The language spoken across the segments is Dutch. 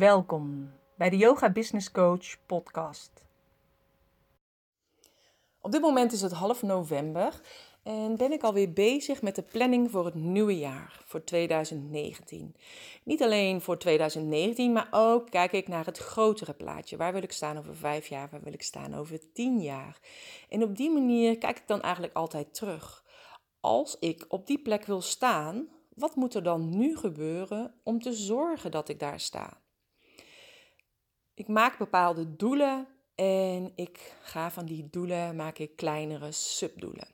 Welkom bij de Yoga Business Coach podcast. Op dit moment is het half november en ben ik alweer bezig met de planning voor het nieuwe jaar, voor 2019. Niet alleen voor 2019, maar ook kijk ik naar het grotere plaatje. Waar wil ik staan over vijf jaar? Waar wil ik staan over tien jaar? En op die manier kijk ik dan eigenlijk altijd terug. Als ik op die plek wil staan, wat moet er dan nu gebeuren om te zorgen dat ik daar sta? Ik maak bepaalde doelen en ik ga van die doelen maak ik kleinere subdoelen.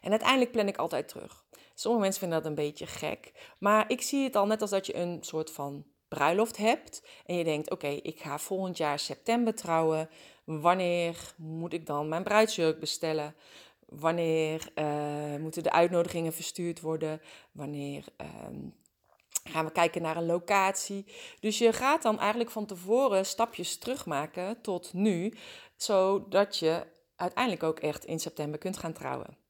En uiteindelijk plan ik altijd terug. Sommige mensen vinden dat een beetje gek, maar ik zie het al net als dat je een soort van bruiloft hebt en je denkt: oké, ik ga volgend jaar september trouwen. Wanneer moet ik dan mijn bruidsjurk bestellen? Wanneer uh, moeten de uitnodigingen verstuurd worden? Wanneer ehm, gaan we kijken naar een locatie? Dus je gaat dan eigenlijk van tevoren stapjes terugmaken tot nu, zodat je uiteindelijk ook echt in september kunt gaan trouwen.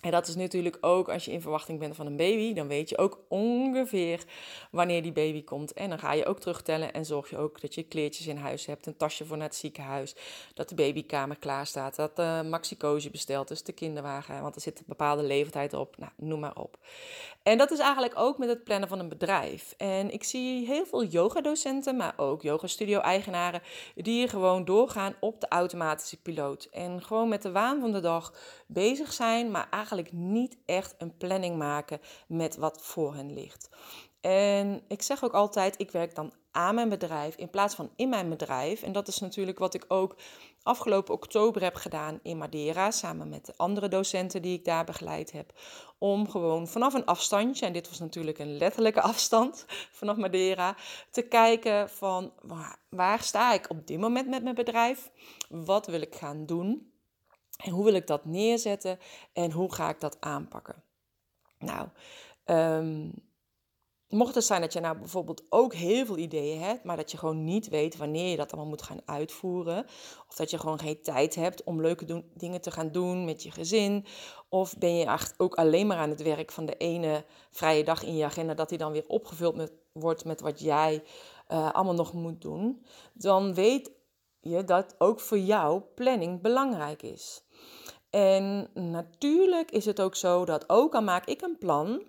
En dat is natuurlijk ook als je in verwachting bent van een baby, dan weet je ook ongeveer wanneer die baby komt. En dan ga je ook terugtellen en zorg je ook dat je kleertjes in huis hebt, een tasje voor naar het ziekenhuis, dat de babykamer klaar staat, dat de maxicosi besteld is, de kinderwagen, want er zit een bepaalde leeftijd op, nou, noem maar op. En dat is eigenlijk ook met het plannen van een bedrijf. En ik zie heel veel yogadocenten, maar ook yogastudio-eigenaren, die gewoon doorgaan op de automatische piloot. En gewoon met de waan van de dag bezig zijn, maar eigenlijk niet echt een planning maken met wat voor hen ligt. En ik zeg ook altijd, ik werk dan aan mijn bedrijf in plaats van in mijn bedrijf. En dat is natuurlijk wat ik ook afgelopen oktober heb gedaan in Madeira, samen met de andere docenten die ik daar begeleid heb. Om gewoon vanaf een afstandje, en dit was natuurlijk een letterlijke afstand vanaf Madeira, te kijken van waar sta ik op dit moment met mijn bedrijf? Wat wil ik gaan doen? En hoe wil ik dat neerzetten en hoe ga ik dat aanpakken? Nou, um, mocht het zijn dat je nou bijvoorbeeld ook heel veel ideeën hebt, maar dat je gewoon niet weet wanneer je dat allemaal moet gaan uitvoeren, of dat je gewoon geen tijd hebt om leuke dingen te gaan doen met je gezin, of ben je echt ook alleen maar aan het werk van de ene vrije dag in je agenda, dat die dan weer opgevuld met, wordt met wat jij uh, allemaal nog moet doen, dan weet je dat ook voor jou planning belangrijk is. En natuurlijk is het ook zo dat ook al maak ik een plan,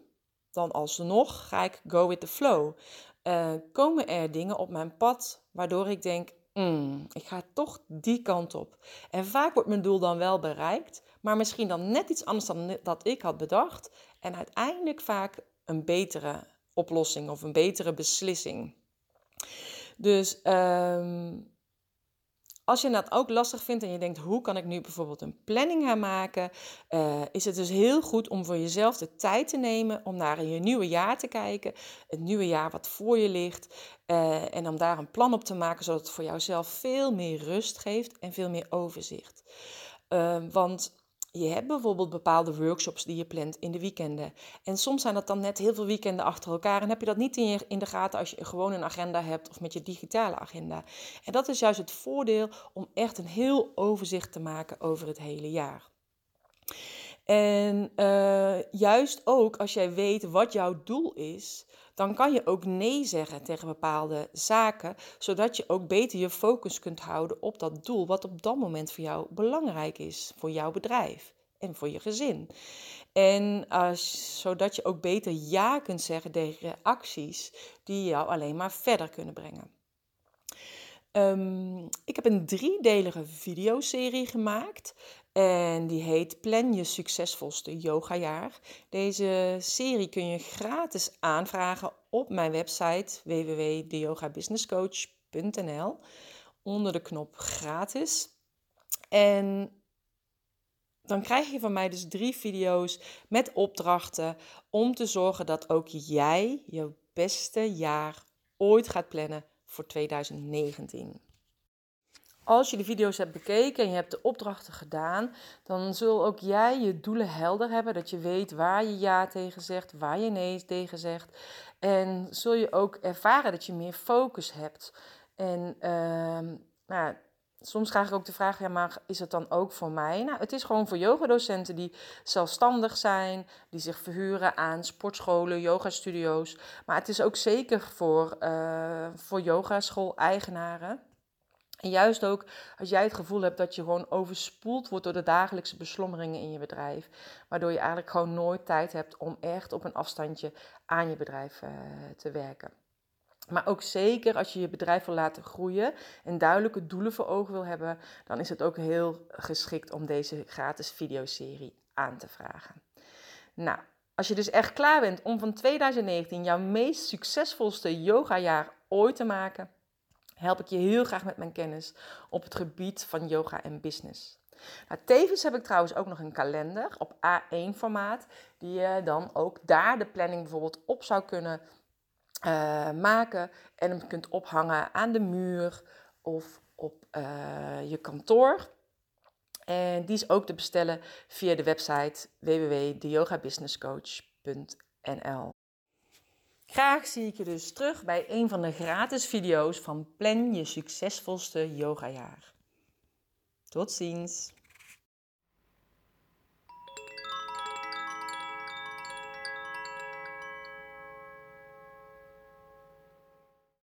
dan alsnog ga ik go with the flow. Uh, komen er dingen op mijn pad waardoor ik denk, mm, ik ga toch die kant op. En vaak wordt mijn doel dan wel bereikt, maar misschien dan net iets anders dan dat ik had bedacht. En uiteindelijk vaak een betere oplossing of een betere beslissing. Dus um, als je dat ook lastig vindt en je denkt, hoe kan ik nu bijvoorbeeld een planning gaan maken, uh, is het dus heel goed om voor jezelf de tijd te nemen om naar je nieuwe jaar te kijken. Het nieuwe jaar wat voor je ligt. Uh, en om daar een plan op te maken, zodat het voor jouzelf veel meer rust geeft en veel meer overzicht. Uh, want je hebt bijvoorbeeld bepaalde workshops die je plant in de weekenden. En soms zijn dat dan net heel veel weekenden achter elkaar. En heb je dat niet in, je, in de gaten als je gewoon een agenda hebt of met je digitale agenda. En dat is juist het voordeel om echt een heel overzicht te maken over het hele jaar. En uh, juist ook als jij weet wat jouw doel is, dan kan je ook nee zeggen tegen bepaalde zaken, zodat je ook beter je focus kunt houden op dat doel, wat op dat moment voor jou belangrijk is, voor jouw bedrijf en voor je gezin. En als, zodat je ook beter ja kunt zeggen tegen acties die jou alleen maar verder kunnen brengen. Um, ik heb een driedelige videoserie gemaakt. En die heet Plan je succesvolste yogajaar. Deze serie kun je gratis aanvragen op mijn website www.deyogabusinesscoach.nl onder de knop gratis. En dan krijg je van mij dus drie video's met opdrachten om te zorgen dat ook jij je beste jaar ooit gaat plannen voor 2019 als je de video's hebt bekeken en je hebt de opdrachten gedaan, dan zul ook jij je doelen helder hebben. Dat je weet waar je ja tegen zegt, waar je nee tegen zegt. En zul je ook ervaren dat je meer focus hebt. En uh, nou, soms krijg ik ook de vraag, ja, maar is het dan ook voor mij? Nou, het is gewoon voor yogadocenten die zelfstandig zijn, die zich verhuren aan sportscholen, yogastudio's. Maar het is ook zeker voor, uh, voor yogaschool-eigenaren. En juist ook als jij het gevoel hebt dat je gewoon overspoeld wordt door de dagelijkse beslommeringen in je bedrijf. Waardoor je eigenlijk gewoon nooit tijd hebt om echt op een afstandje aan je bedrijf uh, te werken. Maar ook zeker als je je bedrijf wil laten groeien en duidelijke doelen voor ogen wil hebben, dan is het ook heel geschikt om deze gratis videoserie aan te vragen. Nou, als je dus echt klaar bent om van 2019 jouw meest succesvolste yogajaar ooit te maken, help ik je heel graag met mijn kennis op het gebied van yoga en business. Nou, tevens heb ik trouwens ook nog een kalender op A1 formaat, die je dan ook daar de planning bijvoorbeeld op zou kunnen uh, maken en hem kunt ophangen aan de muur of op uh, je kantoor. En die is ook te bestellen via de website www.deyogabusinesscoach.nl. Graag zie ik je dus terug bij een van de gratis video's van Plan je succesvolste yogajaar. Tot ziens!